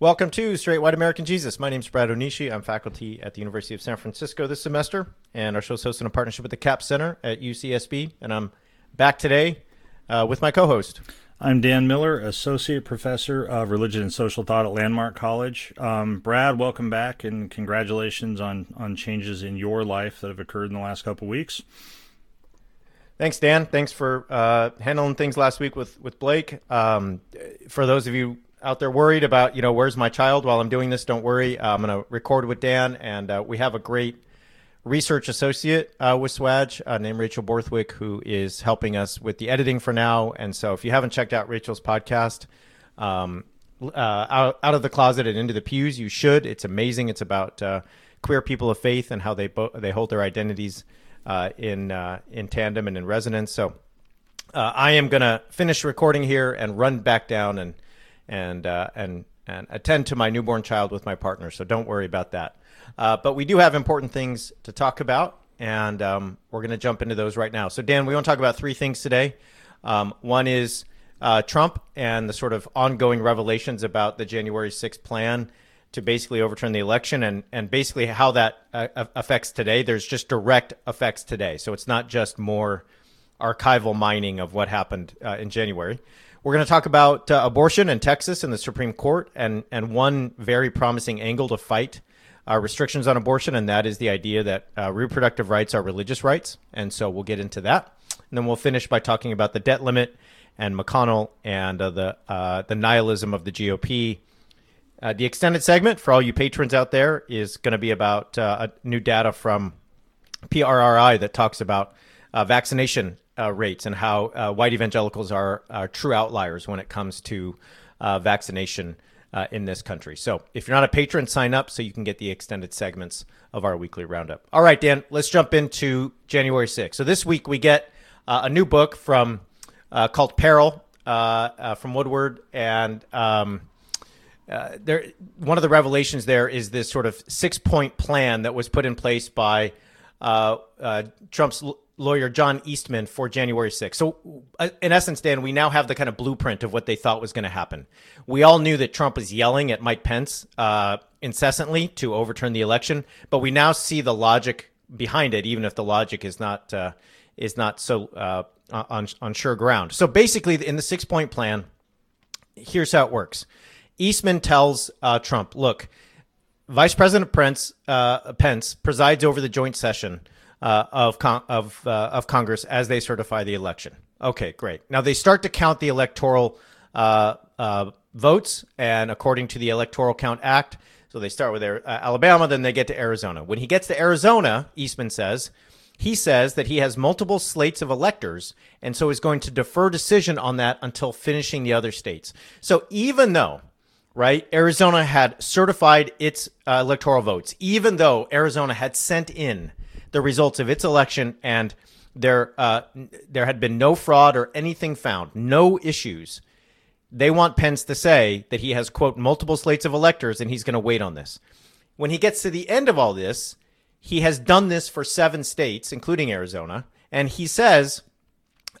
Welcome to Straight White American Jesus. My name is Brad Onishi. I'm faculty at the University of San Francisco this semester, and our show is hosted in partnership with the Capps Center at UCSB. And I'm back today uh, with my co-host. I'm Dan Miller, Associate Professor of Religion and Social Thought at Landmark College. Um, Brad, welcome back, and congratulations on on changes in your life that have occurred in the last couple weeks. Thanks, Dan. Thanks for uh, handling things last week with with Blake. Um, for those of you out there worried about, you know, where's my child while I'm doing this, don't worry. Uh, I'm going to record with Dan, and uh, we have a great research associate uh, with Swag uh, named Rachel Borthwick, who is helping us with the editing for now. And so if you haven't checked out Rachel's podcast, um, uh, out, out of the closet and into the pews, you should. It's amazing. It's about uh, queer people of faith and how they bo- they hold their identities in in tandem and in resonance. So I am to finish recording here and run back down and – and uh, and and attend to my newborn child with my partner. So don't worry about that. Uh, but we do have important things to talk about, and um, we're going to jump into those right now. So Dan, we want to talk about three things today. Um, one is uh, Trump and the sort of ongoing revelations about the January 6th plan to basically overturn the election and, and basically how that uh, affects today. There's just direct effects today. So it's not just more archival mining of what happened uh, in January. We're going to talk about uh, abortion in Texas and the Supreme Court and, and one very promising angle to fight uh, restrictions on abortion, and that is the idea that uh, reproductive rights are religious rights. And so we'll get into that. And then we'll finish by talking about the debt limit and McConnell and uh, the, uh, the nihilism of the GOP. Uh, the extended segment for all you patrons out there is going to be about new data from PRRI that talks about vaccination uh, rates and how uh, white evangelicals are, are, true outliers when it comes to uh, vaccination uh, in this country. So if you're not a patron, sign up so you can get the extended segments of our weekly roundup. All right, Dan, let's jump into January 6th. So this week we get uh, a new book from called Peril from Woodward and. Um, uh, there, one of the revelations there is this sort of six-point plan that was put in place by uh, uh, Trump's lawyer John Eastman for January 6th. So, uh, in essence, Dan, we now have the kind of blueprint of what they thought was going to happen. We all knew that Trump was yelling at Mike Pence uh, incessantly to overturn the election, but we now see the logic behind it, even if the logic is not uh, is not so uh, on on sure ground. So, basically, in the six point plan, here's how it works. Eastman tells uh, Trump, "Look." Vice President Pence, uh, Pence presides over the joint session uh, of con- of uh, of Congress as they certify the election. Okay, great. Now they start to count the electoral uh, uh votes, and according to the Electoral Count Act, so they start with uh, Alabama, then they get to Arizona. When he gets to Arizona, Eastman says. He says that he has multiple slates of electors and so is going to defer decision on that until finishing the other states. So even though right? Arizona had certified its uh, electoral votes, even though Arizona had sent in the results of its election, and there uh, there had been no fraud or anything found, no issues. They want Pence to say that he has quote multiple slates of electors and he's going to wait on this. When he gets to the end of all this, he has done this for seven states, including Arizona, and he says,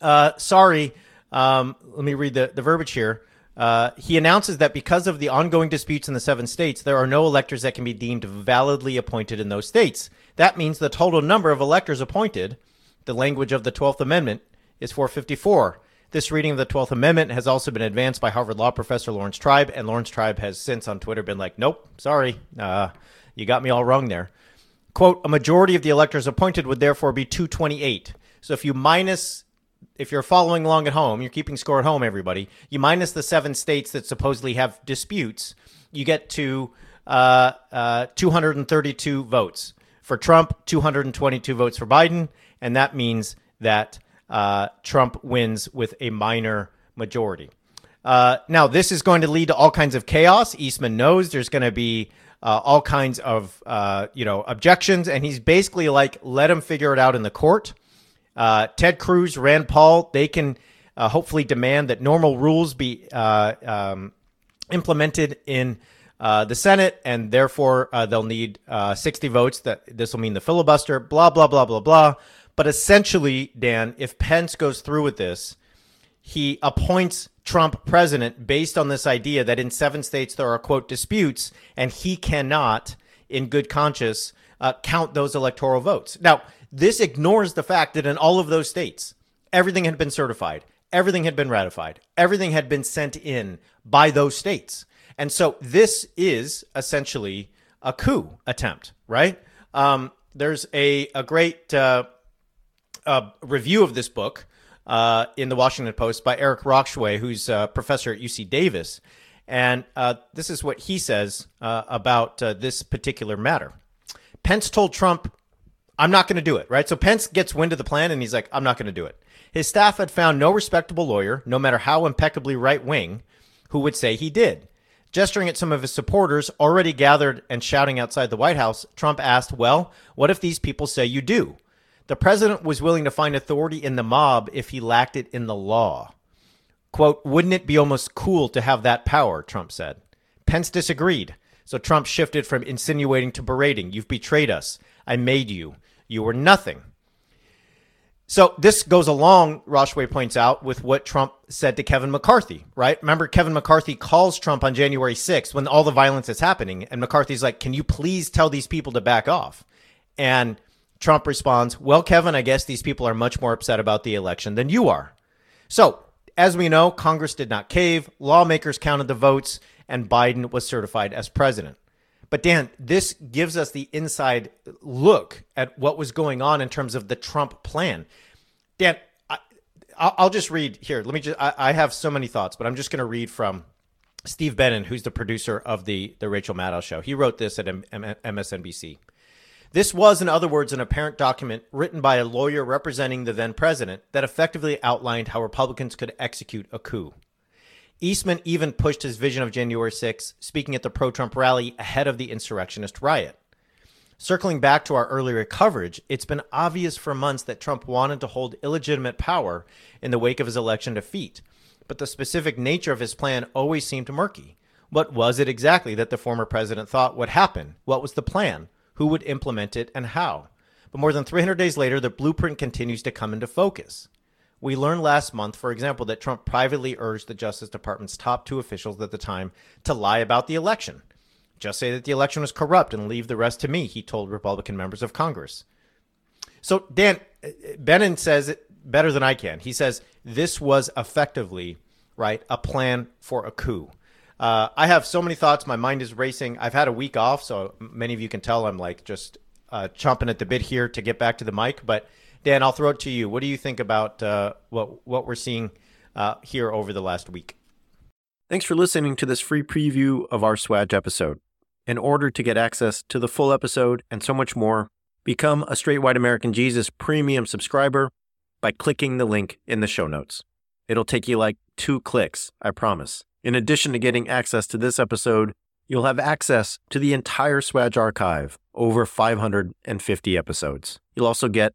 uh, "Sorry." Um, let me read the, the verbiage here. Uh, he announces that because of the ongoing disputes in the seven states, there are no electors that can be deemed validly appointed in those states. That means the total number of electors appointed, the language of the 12th Amendment, is 454. This reading of the 12th Amendment has also been advanced by Harvard Law professor Laurence Tribe, and Laurence Tribe has since on Twitter been like, nope, sorry, uh, you got me all wrong there. Quote, a majority of the electors appointed would therefore be 228. So if you minus, if you're following along at home, you're keeping score at home, everybody, you minus the seven states that supposedly have disputes, you get to uh, uh, 232 votes for Trump, 222 votes for Biden, and that means that uh, Trump wins with a minor majority. Uh, now, this is going to lead to all kinds of chaos. Eastman knows there's going to be uh, all kinds of uh, you know objections, and he's basically like, let him figure it out in the court. Uh, Ted Cruz, Rand Paul, they can uh, hopefully demand that normal rules be uh, um, implemented in uh, the Senate, and therefore uh, they'll need uh, 60 votes. That this will mean the filibuster. Blah blah blah blah blah. But essentially, Dan, if Pence goes through with this, he appoints Trump president based on this idea that in seven states there are quote disputes, and he cannot, in good conscience, count those electoral votes. Now, this ignores the fact that in all of those states, everything had been certified, everything had been ratified, everything had been sent in by those states. And so this is essentially a coup attempt, right? Um, there's a, a great uh, uh, review of this book uh, in the Washington Post by Eric Rauchway, who's a professor at UC Davis. And uh, this is what he says uh, about uh, this particular matter. Pence told Trump, I'm not going to do it, right? So Pence gets wind of the plan and he's like, I'm not going to do it. His staff had found no respectable lawyer, no matter how impeccably right wing, who would say he did. Gesturing at some of his supporters already gathered and shouting outside the White House, Trump asked, Well, what if these people say you do? The president was willing to find authority in the mob if he lacked it in the law. Quote, wouldn't it be almost cool to have that power? Trump said. Pence disagreed. So Trump shifted from insinuating to berating. You've betrayed us. I made you. You were nothing. So this goes along, Rauchway points out, with what Trump said to Kevin McCarthy, right? Remember, Kevin McCarthy calls Trump on January 6th when all the violence is happening. And McCarthy's like, Can you please tell these people to back off? And Trump responds, Well, Kevin, I guess these people are much more upset about the election than you are. So, as we know, Congress did not cave, lawmakers counted the votes, and Biden was certified as president. But Dan, this gives us the inside look at what was going on in terms of the Trump plan. Dan, I, will just read here. Let me just. I, I, have so many thoughts, but I'm just going to read from Steve Benen, who's the producer of the the Rachel Maddow show. He wrote this at M- M- MSNBC. This was, in other words, an apparent document written by a lawyer representing the then president that effectively outlined how Republicans could execute a coup. Eastman even pushed his vision of January 6, speaking at the pro Trump rally ahead of the insurrectionist riot. Circling back to our earlier coverage, it's been obvious for months that Trump wanted to hold illegitimate power in the wake of his election defeat, but the specific nature of his plan always seemed murky. What was it exactly that the former president thought would happen? What was the plan? Who would implement it and how? But more than 300 days later, the blueprint continues to come into focus. We learned last month, for example, that Trump privately urged the Justice Department's top two officials at the time to lie about the election. Just say that the election was corrupt and leave the rest to me, he told Republican members of Congress. So, Dan, Benen says it better than I can. He says this was effectively, right, a plan for a coup. Uh, I have so many thoughts. My mind is racing. I've had a week off, so many of you can tell I'm like just uh, chomping at the bit here to get back to the mic. But Dan, I'll throw it to you. What do you think about uh, what what we're seeing uh, here over the last week? Thanks for listening to this free preview of our Swag episode. In order to get access to the full episode and so much more, become a Straight White American Jesus premium subscriber by clicking the link in the show notes. It'll take you like two clicks, I promise. In addition to getting access to this episode, you'll have access to the entire Swag archive, over 550 episodes. You'll also get